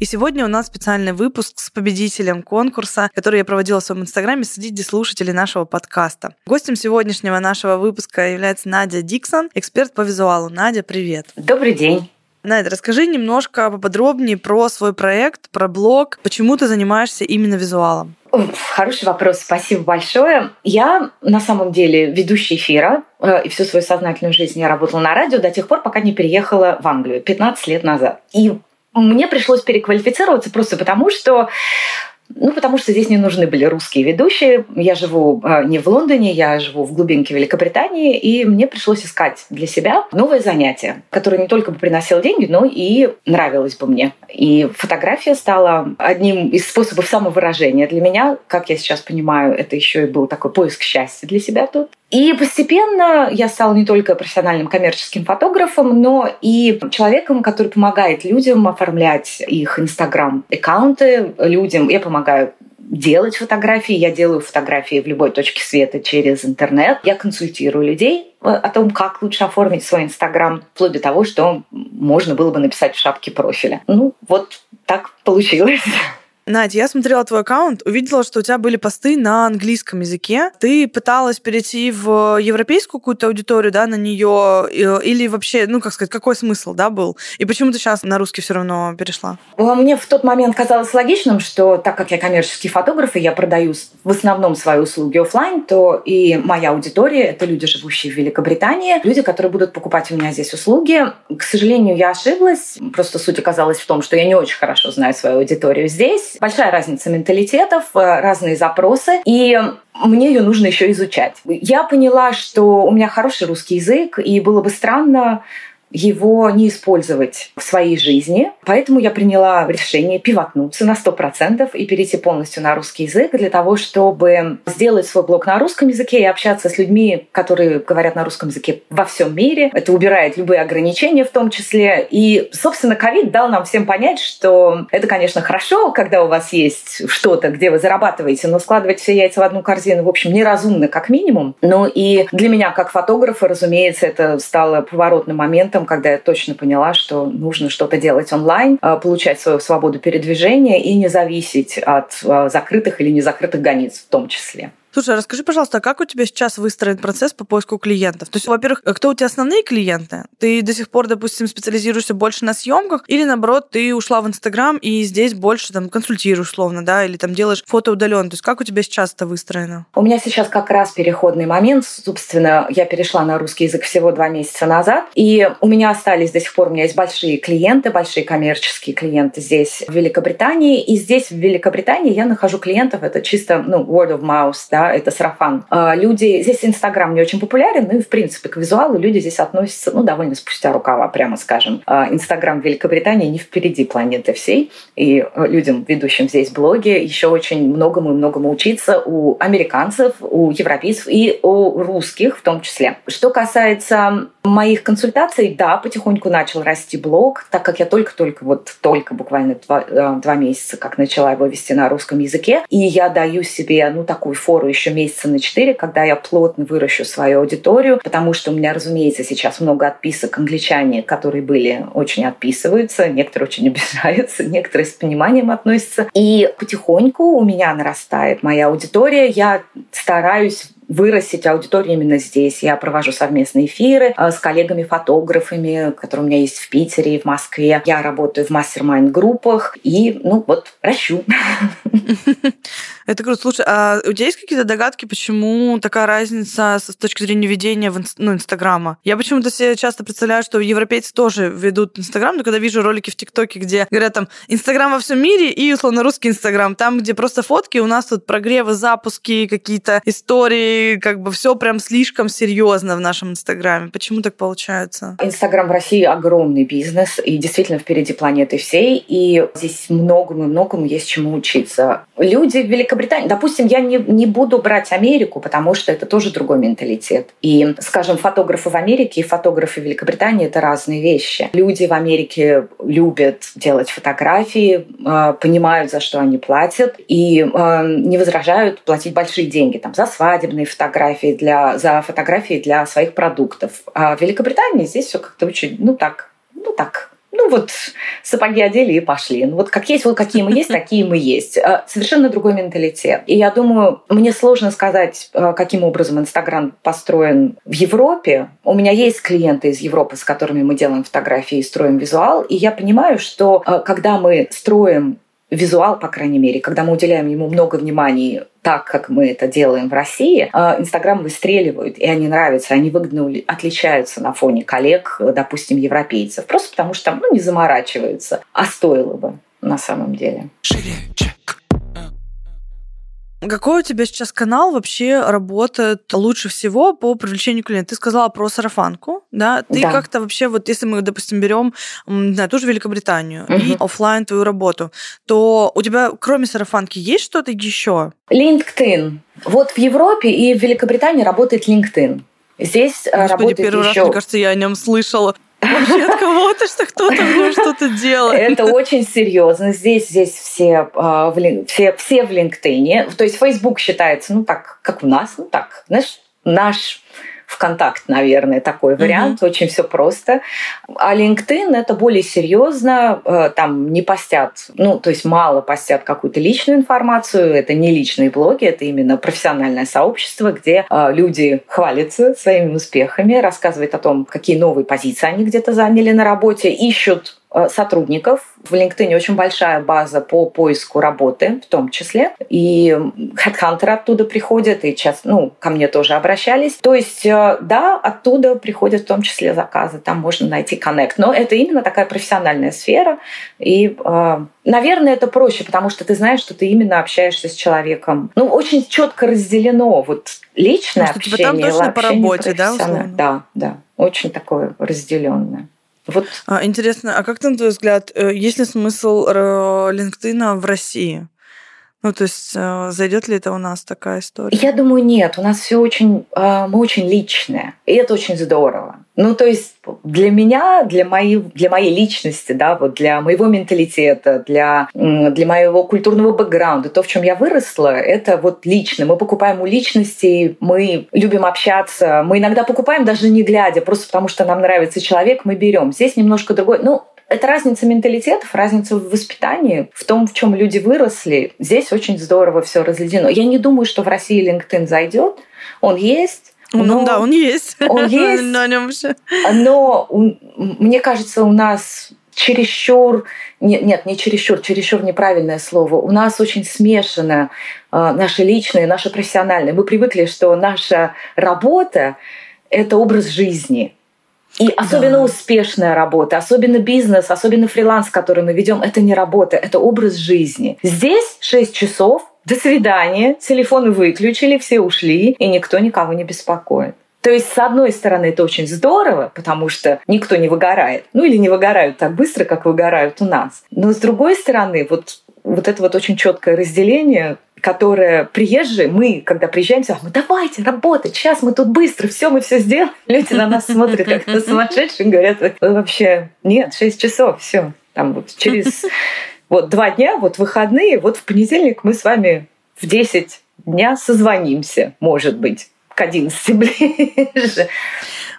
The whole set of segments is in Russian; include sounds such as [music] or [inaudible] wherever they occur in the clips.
И сегодня у нас специальный выпуск с победителем конкурса, который я проводила в своем инстаграме среди слушателей нашего подкаста. Гостем сегодняшнего нашего выпуска является Надя Диксон, эксперт по визуалу. Надя, привет. Добрый день. Надя, расскажи немножко поподробнее про свой проект, про блог. Почему ты занимаешься именно визуалом? Хороший вопрос, спасибо большое. Я на самом деле ведущая эфира, э, и всю свою сознательную жизнь я работала на радио до тех пор, пока не переехала в Англию 15 лет назад. И мне пришлось переквалифицироваться просто потому, что ну, потому что здесь не нужны были русские ведущие. Я живу э, не в Лондоне, я живу в глубинке Великобритании, и мне пришлось искать для себя новое занятие, которое не только бы приносило деньги, но и нравилось бы мне. И фотография стала одним из способов самовыражения для меня. Как я сейчас понимаю, это еще и был такой поиск счастья для себя тут. И постепенно я стала не только профессиональным коммерческим фотографом, но и человеком, который помогает людям оформлять их инстаграм-аккаунты, людям. Я помогаю делать фотографии. Я делаю фотографии в любой точке света через интернет. Я консультирую людей о том, как лучше оформить свой Инстаграм, вплоть до того, что можно было бы написать в шапке профиля. Ну, вот так получилось. Надя, я смотрела твой аккаунт, увидела, что у тебя были посты на английском языке. Ты пыталась перейти в европейскую какую-то аудиторию, да, на нее, или вообще, ну, как сказать, какой смысл, да, был? И почему ты сейчас на русский все равно перешла? Мне в тот момент казалось логичным, что так как я коммерческий фотограф, и я продаю в основном свои услуги офлайн, то и моя аудитория — это люди, живущие в Великобритании, люди, которые будут покупать у меня здесь услуги. К сожалению, я ошиблась. Просто суть оказалась в том, что я не очень хорошо знаю свою аудиторию здесь большая разница менталитетов, э, разные запросы, и мне ее нужно еще изучать. Я поняла, что у меня хороший русский язык, и было бы странно его не использовать в своей жизни. Поэтому я приняла решение пивотнуться на 100% и перейти полностью на русский язык для того, чтобы сделать свой блог на русском языке и общаться с людьми, которые говорят на русском языке во всем мире. Это убирает любые ограничения в том числе. И, собственно, ковид дал нам всем понять, что это, конечно, хорошо, когда у вас есть что-то, где вы зарабатываете, но складывать все яйца в одну корзину, в общем, неразумно как минимум. Но и для меня, как фотографа, разумеется, это стало поворотным моментом моментом, когда я точно поняла, что нужно что-то делать онлайн, а, получать свою свободу передвижения и не зависеть от а, закрытых или незакрытых границ в том числе. Слушай, а расскажи, пожалуйста, а как у тебя сейчас выстроен процесс по поиску клиентов? То есть, во-первых, кто у тебя основные клиенты? Ты до сих пор, допустим, специализируешься больше на съемках, или наоборот, ты ушла в Инстаграм и здесь больше там консультируешь, условно, да, или там делаешь фото удаленно. То есть, как у тебя сейчас это выстроено? У меня сейчас как раз переходный момент. Собственно, я перешла на русский язык всего два месяца назад, и у меня остались до сих пор, у меня есть большие клиенты, большие коммерческие клиенты здесь, в Великобритании, и здесь, в Великобритании, я нахожу клиентов, это чисто, ну, word of mouth, да, да, это сарафан. А, люди, здесь Инстаграм не очень популярен, ну и, в принципе, к визуалу люди здесь относятся, ну, довольно спустя рукава, прямо скажем. А, Инстаграм Великобритании не впереди планеты всей, и людям, ведущим здесь блоги, еще очень многому и многому учиться у американцев, у европейцев и у русских в том числе. Что касается моих консультаций, да, потихоньку начал расти блог, так как я только-только, вот только буквально два, э, два месяца, как начала его вести на русском языке, и я даю себе, ну, такую фору еще месяца на четыре, когда я плотно выращу свою аудиторию, потому что у меня, разумеется, сейчас много отписок англичане, которые были, очень отписываются, некоторые очень [laughs] обижаются, некоторые с пониманием относятся. И потихоньку у меня нарастает моя аудитория. Я стараюсь вырастить аудиторию именно здесь. Я провожу совместные эфиры э, с коллегами-фотографами, которые у меня есть в Питере и в Москве. Я работаю в мастер-майн-группах и, ну, вот, ращу. [laughs] Это круто. Слушай, а у тебя есть какие-то догадки, почему такая разница с точки зрения ведения ну, Инстаграма? Я почему-то себе часто представляю, что европейцы тоже ведут Инстаграм, но когда вижу ролики в ТикТоке, где говорят там Инстаграм во всем мире и, условно, русский Инстаграм, там, где просто фотки, у нас тут прогревы, запуски, какие-то истории, как бы все прям слишком серьезно в нашем Инстаграме. Почему так получается? Инстаграм в России огромный бизнес и действительно впереди планеты всей. И здесь многому многому есть чему учиться. Люди в Великобритании, допустим, я не, не буду брать Америку, потому что это тоже другой менталитет. И, скажем, фотографы в Америке и фотографы в Великобритании – это разные вещи. Люди в Америке любят делать фотографии, э, понимают, за что они платят, и э, не возражают платить большие деньги там, за свадебные фотографии, для, за фотографии для своих продуктов. А в Великобритании здесь все как-то очень, ну так, ну так, ну вот сапоги одели и пошли. Ну вот как есть, вот какие мы есть, такие мы есть. А, совершенно другой менталитет. И я думаю, мне сложно сказать, а, каким образом Инстаграм построен в Европе. У меня есть клиенты из Европы, с которыми мы делаем фотографии и строим визуал. И я понимаю, что а, когда мы строим визуал, по крайней мере, когда мы уделяем ему много внимания так, как мы это делаем в России, а, Инстаграм выстреливают, и они нравятся, они выгодно отличаются на фоне коллег, допустим, европейцев, просто потому что там ну, не заморачиваются, а стоило бы на самом деле. Шире, какой у тебя сейчас канал вообще работает лучше всего по привлечению клиентов? Ты сказала про сарафанку, да? Ты да. как-то вообще, вот если мы, допустим, берем, знаю, ту же Великобританию угу. и офлайн твою работу, то у тебя кроме сарафанки есть что-то еще? LinkedIn. Вот в Европе и в Великобритании работает LinkedIn. Здесь э, Господи, работает первый еще... раз, мне кажется, я о нем слышала вообще от кого-то, что кто-то в что-то делает. Это очень серьезно. Здесь, здесь все, а, в, все, все в LinkedIn. То есть Facebook считается, ну так, как у нас, ну так, знаешь, наш ВКонтакт, наверное, такой вариант. Mm-hmm. Очень все просто. А LinkedIn это более серьезно. Э, там не постят, ну, то есть мало постят какую-то личную информацию. Это не личные блоги, это именно профессиональное сообщество, где э, люди хвалятся своими успехами, рассказывают о том, какие новые позиции они где-то заняли на работе, ищут сотрудников. В LinkedIn очень большая база по поиску работы в том числе. И HeadHunter оттуда приходят, и часто, ну, ко мне тоже обращались. То есть, э, да, оттуда приходят в том числе заказы, там можно найти коннект. Но это именно такая профессиональная сфера. И, э, наверное, это проще, потому что ты знаешь, что ты именно общаешься с человеком. Ну, очень четко разделено вот личное Может, общение. Типа там точно по работе, да, условно? Да, да. Очень такое разделенное. Вот. А, интересно, а как, на твой взгляд, э, есть ли смысл э, LinkedIn в России? Ну, то есть, э, зайдет ли это у нас такая история? Я думаю, нет. У нас все очень, мы очень личные. И это очень здорово. Ну, то есть для меня, для моей, для моей личности, да, вот для моего менталитета, для, для моего культурного бэкграунда, то, в чем я выросла, это вот лично. Мы покупаем у личностей, мы любим общаться, мы иногда покупаем даже не глядя, просто потому что нам нравится человек, мы берем. Здесь немножко другой. Ну, это разница менталитетов, разница в воспитании, в том, в чем люди выросли. Здесь очень здорово все разледено. Я не думаю, что в России LinkedIn зайдет. Он есть, ну но да, он есть. Он [laughs] есть. На нем. Но мне кажется, у нас чересчур, нет, нет, не чересчур, чересчур неправильное слово. У нас очень смешано э, наше личное, наше профессиональное. Мы привыкли, что наша работа – это образ жизни. И особенно да. успешная работа, особенно бизнес, особенно фриланс, который мы ведем, это не работа, это образ жизни. Здесь 6 часов, до свидания, телефоны выключили, все ушли, и никто никого не беспокоит. То есть, с одной стороны, это очень здорово, потому что никто не выгорает. Ну или не выгорают так быстро, как выгорают у нас. Но с другой стороны, вот, вот это вот очень четкое разделение, которое приезжие, мы, когда приезжаем, мы давайте работать, сейчас мы тут быстро, все, мы все сделаем. [laughs] Люди на нас смотрят как на сумасшедших, говорят, вообще, нет, 6 часов, все. Там вот через вот два дня, вот выходные, вот в понедельник мы с вами в 10 дня созвонимся, может быть, к 11 [laughs] ближе.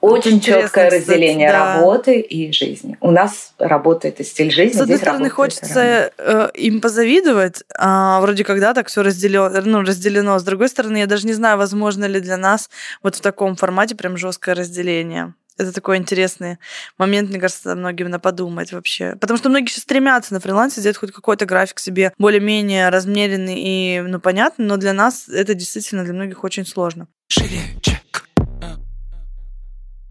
Очень четкое разделение да. работы и жизни. У нас работает и стиль жизни. С одной стороны, хочется э, им позавидовать, а вроде когда так все разделено, ну, разделено. С другой стороны, я даже не знаю, возможно ли для нас вот в таком формате прям жесткое разделение это такой интересный момент, мне кажется, многим на подумать вообще. Потому что многие сейчас стремятся на фрилансе сделать хоть какой-то график себе более-менее размеренный и, ну, понятный, но для нас это действительно для многих очень сложно. Шире.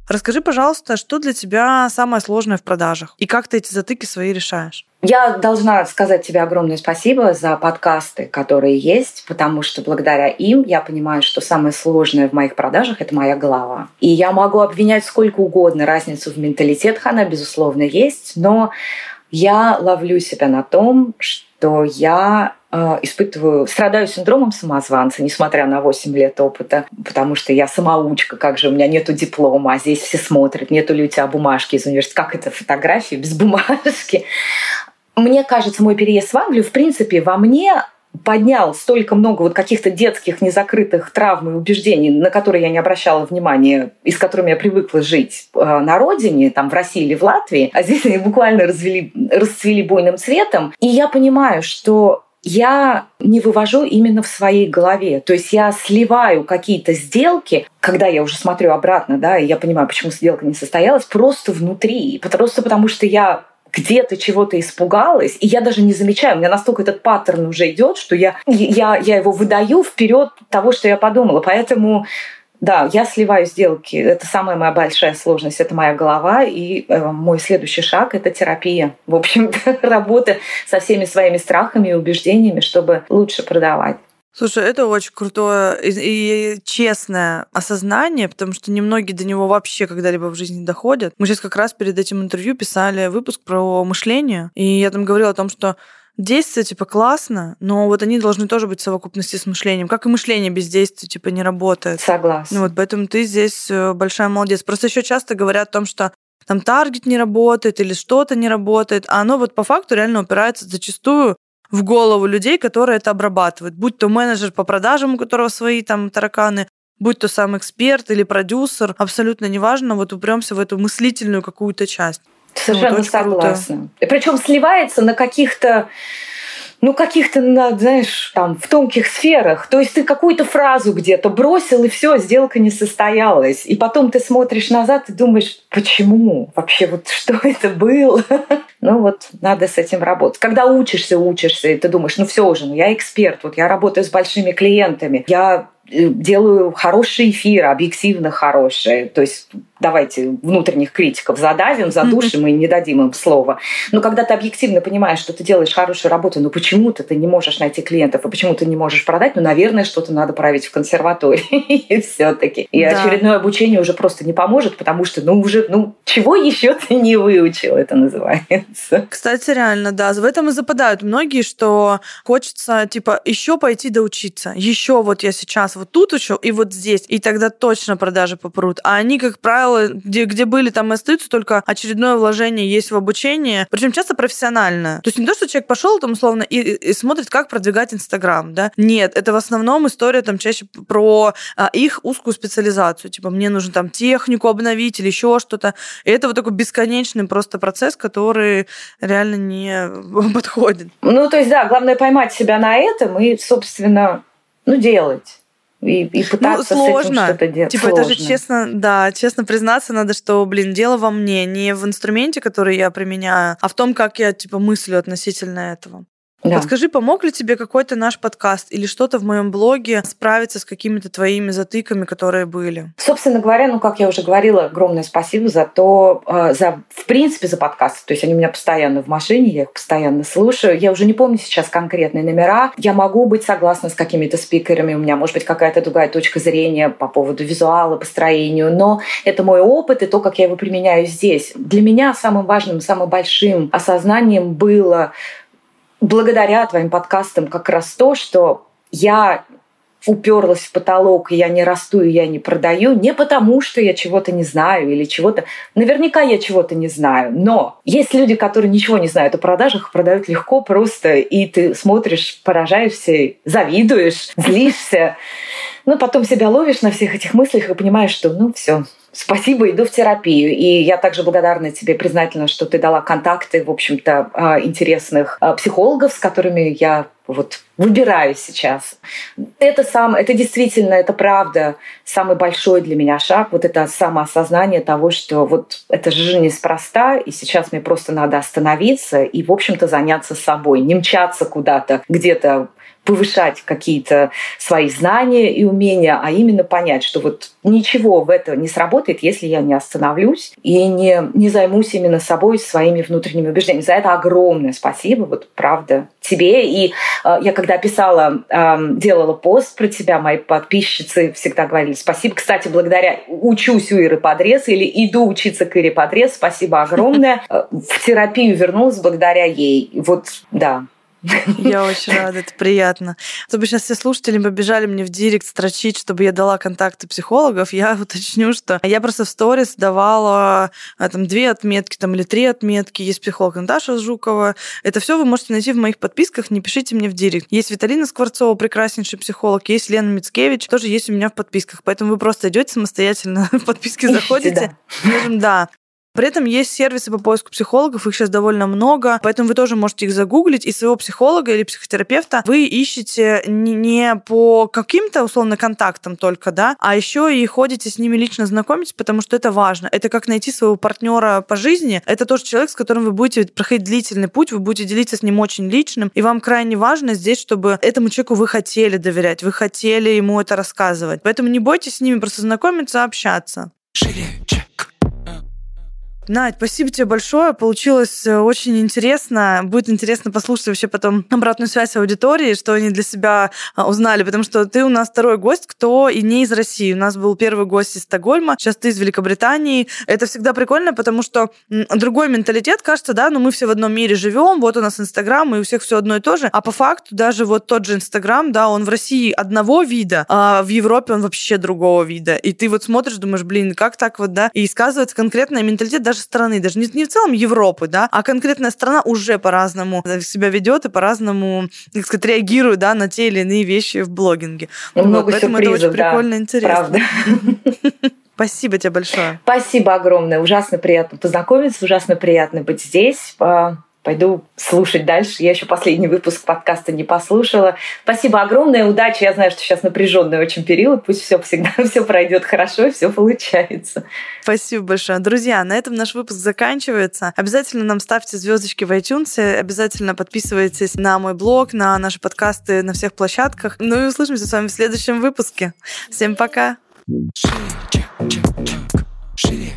Расскажи, пожалуйста, что для тебя самое сложное в продажах и как ты эти затыки свои решаешь? Я должна сказать тебе огромное спасибо за подкасты, которые есть, потому что благодаря им я понимаю, что самое сложное в моих продажах – это моя голова. И я могу обвинять сколько угодно разницу в менталитетах, она, безусловно, есть, но я ловлю себя на том, что что я э, испытываю, страдаю синдромом самозванца, несмотря на 8 лет опыта, потому что я самоучка, как же у меня нету диплома, а здесь все смотрят, нету ли у тебя бумажки из университета, как это фотографии без [laughs] бумажки. Мне кажется, мой переезд в Англию, в принципе, во мне поднял столько много вот каких-то детских незакрытых травм и убеждений, на которые я не обращала внимания, и с которыми я привыкла жить э, на родине, там в России или в Латвии, а здесь они буквально развели, расцвели буйным цветом. И я понимаю, что я не вывожу именно в своей голове. То есть я сливаю какие-то сделки, когда я уже смотрю обратно, да, и я понимаю, почему сделка не состоялась, просто внутри. Просто потому что я где-то чего-то испугалась, и я даже не замечаю, у меня настолько этот паттерн уже идет, что я, я, я его выдаю вперед того, что я подумала. Поэтому да, я сливаю сделки. Это самая моя большая сложность. Это моя голова. И э, мой следующий шаг — это терапия. В общем-то, [laughs] работа со всеми своими страхами и убеждениями, чтобы лучше продавать. Слушай, это очень крутое и, и честное осознание, потому что немногие до него вообще когда-либо в жизни доходят. Мы сейчас как раз перед этим интервью писали выпуск про мышление, и я там говорила о том, что действия, типа, классно, но вот они должны тоже быть в совокупности с мышлением. Как и мышление без действия, типа, не работает. Согласна. Ну вот, поэтому ты здесь э, большая молодец. Просто еще часто говорят о том, что там таргет не работает или что-то не работает, а оно вот по факту реально упирается зачастую в голову людей, которые это обрабатывают. Будь то менеджер по продажам, у которого свои там тараканы, будь то сам эксперт или продюсер, абсолютно неважно, вот упремся в эту мыслительную какую-то часть. Совершенно вот, согласна. Причем сливается на каких-то ну, каких-то, знаешь, там, в тонких сферах. То есть ты какую-то фразу где-то бросил, и все, сделка не состоялась. И потом ты смотришь назад и думаешь, почему? Вообще, вот [laughs] что это было? [laughs] Ну вот, надо с этим работать. Когда учишься, учишься, и ты думаешь, ну все уже, ну я эксперт, вот я работаю с большими клиентами, я делаю хорошие эфиры, объективно хорошие. То есть давайте внутренних критиков задавим, задушим и не дадим им слова. Но когда ты объективно понимаешь, что ты делаешь хорошую работу, но почему-то ты не можешь найти клиентов, и почему ты не можешь продать, ну, наверное, что-то надо править в консерватории [laughs] все-таки. И да. очередное обучение уже просто не поможет, потому что, ну, уже, ну, чего еще ты не выучил, это называется. Кстати, реально, да, в этом и западают многие, что хочется, типа, еще пойти доучиться. Еще вот я сейчас вот тут учу, и вот здесь, и тогда точно продажи попрут. А они, как правило, где, где были, там и остаются, только очередное вложение есть в обучение, причем часто профессиональное. То есть не то, что человек пошел там условно и, и смотрит, как продвигать Инстаграм, да? Нет, это в основном история там чаще про а, их узкую специализацию. Типа, мне нужно там технику обновить или еще что-то. И это вот такой бесконечный просто процесс, который реально не [laughs] подходит. Ну, то есть, да, главное поймать себя на этом и, собственно, ну, делать и, и ну, пытаться ну, сложно. с этим что-то делать. Типа сложно. это же честно, да, честно признаться надо, что, блин, дело во мне, не в инструменте, который я применяю, а в том, как я, типа, мыслю относительно этого. Да. Подскажи, помог ли тебе какой-то наш подкаст или что-то в моем блоге справиться с какими-то твоими затыками, которые были? Собственно говоря, ну, как я уже говорила, огромное спасибо за то, э, за, в принципе, за подкаст. То есть они у меня постоянно в машине, я их постоянно слушаю. Я уже не помню сейчас конкретные номера. Я могу быть согласна с какими-то спикерами, у меня может быть какая-то другая точка зрения по поводу визуала, построению, но это мой опыт и то, как я его применяю здесь. Для меня самым важным, самым большим осознанием было благодаря твоим подкастам как раз то, что я уперлась в потолок, и я не расту, и я не продаю, не потому, что я чего-то не знаю или чего-то... Наверняка я чего-то не знаю, но есть люди, которые ничего не знают о продажах, продают легко, просто, и ты смотришь, поражаешься, завидуешь, злишься, но потом себя ловишь на всех этих мыслях и понимаешь, что ну все, Спасибо, иду в терапию. И я также благодарна тебе, признательна, что ты дала контакты, в общем-то, а, интересных а, психологов, с которыми я вот выбираю сейчас. Это сам, это действительно, это правда самый большой для меня шаг. Вот это самоосознание того, что вот это же неспроста, и сейчас мне просто надо остановиться и, в общем-то, заняться собой, не мчаться куда-то, где-то повышать какие-то свои знания и умения, а именно понять, что вот ничего в этом не сработает, если я не остановлюсь и не, не займусь именно собой, своими внутренними убеждениями. За это огромное спасибо, вот правда, тебе. И э, я когда писала, э, делала пост про тебя, мои подписчицы всегда говорили спасибо. Кстати, благодаря учусь у Иры Подрез или иду учиться к Ире Подрез, спасибо огромное. В терапию вернулась благодаря ей. Вот, да, Я очень рада, это приятно. Чтобы сейчас все слушатели побежали мне в директ строчить, чтобы я дала контакты психологов, я [laughs] уточню, что я просто в сторис давала а, там две отметки там, или три отметки. Есть психолог Наташа Жукова. Это все вы можете найти в моих подписках, не пишите мне в директ. Есть Виталина Скворцова, прекраснейший психолог, есть Лена Мицкевич, тоже есть у меня в подписках. Поэтому вы просто идете самостоятельно [laughs] в подписки заходите. Скажем, да. При этом есть сервисы по поиску психологов, их сейчас довольно много, поэтому вы тоже можете их загуглить, и своего психолога или психотерапевта вы ищете не по каким-то условно контактам только, да, а еще и ходите с ними лично знакомиться, потому что это важно. Это как найти своего партнера по жизни. Это тоже человек, с которым вы будете проходить длительный путь, вы будете делиться с ним очень личным, и вам крайне важно здесь, чтобы этому человеку вы хотели доверять, вы хотели ему это рассказывать. Поэтому не бойтесь с ними просто знакомиться, общаться. Шире. Надь, спасибо тебе большое. Получилось э, очень интересно. Будет интересно послушать вообще потом обратную связь аудитории, что они для себя а, узнали, потому что ты у нас второй гость, кто и не из России. У нас был первый гость из Стокгольма, сейчас ты из Великобритании. Это всегда прикольно, потому что другой менталитет, кажется, да, ну мы все в одном мире живем, вот у нас Инстаграм, и у всех все одно и то же. А по факту даже вот тот же Инстаграм, да, он в России одного вида, а в Европе он вообще другого вида. И ты вот смотришь, думаешь, блин, как так вот, да? И сказывается конкретный менталитет даже даже страны, даже не, не в целом Европы, да, а конкретная страна уже по-разному себя ведет и по-разному, так сказать, реагирует, да, на те или иные вещи в блогинге. Ну, вот, много поэтому это очень прикольно и интересно. Правда. [laughs] [laughs] Спасибо тебе большое. Спасибо огромное. Ужасно приятно познакомиться, ужасно приятно быть здесь. Пойду слушать дальше. Я еще последний выпуск подкаста не послушала. Спасибо огромное, удачи. Я знаю, что сейчас напряженный очень период. Пусть все всегда [laughs] все пройдет хорошо и все получается. Спасибо большое. Друзья, на этом наш выпуск заканчивается. Обязательно нам ставьте звездочки в iTunes, обязательно подписывайтесь на мой блог, на наши подкасты на всех площадках. Ну и услышимся с вами в следующем выпуске. Всем пока. Шире,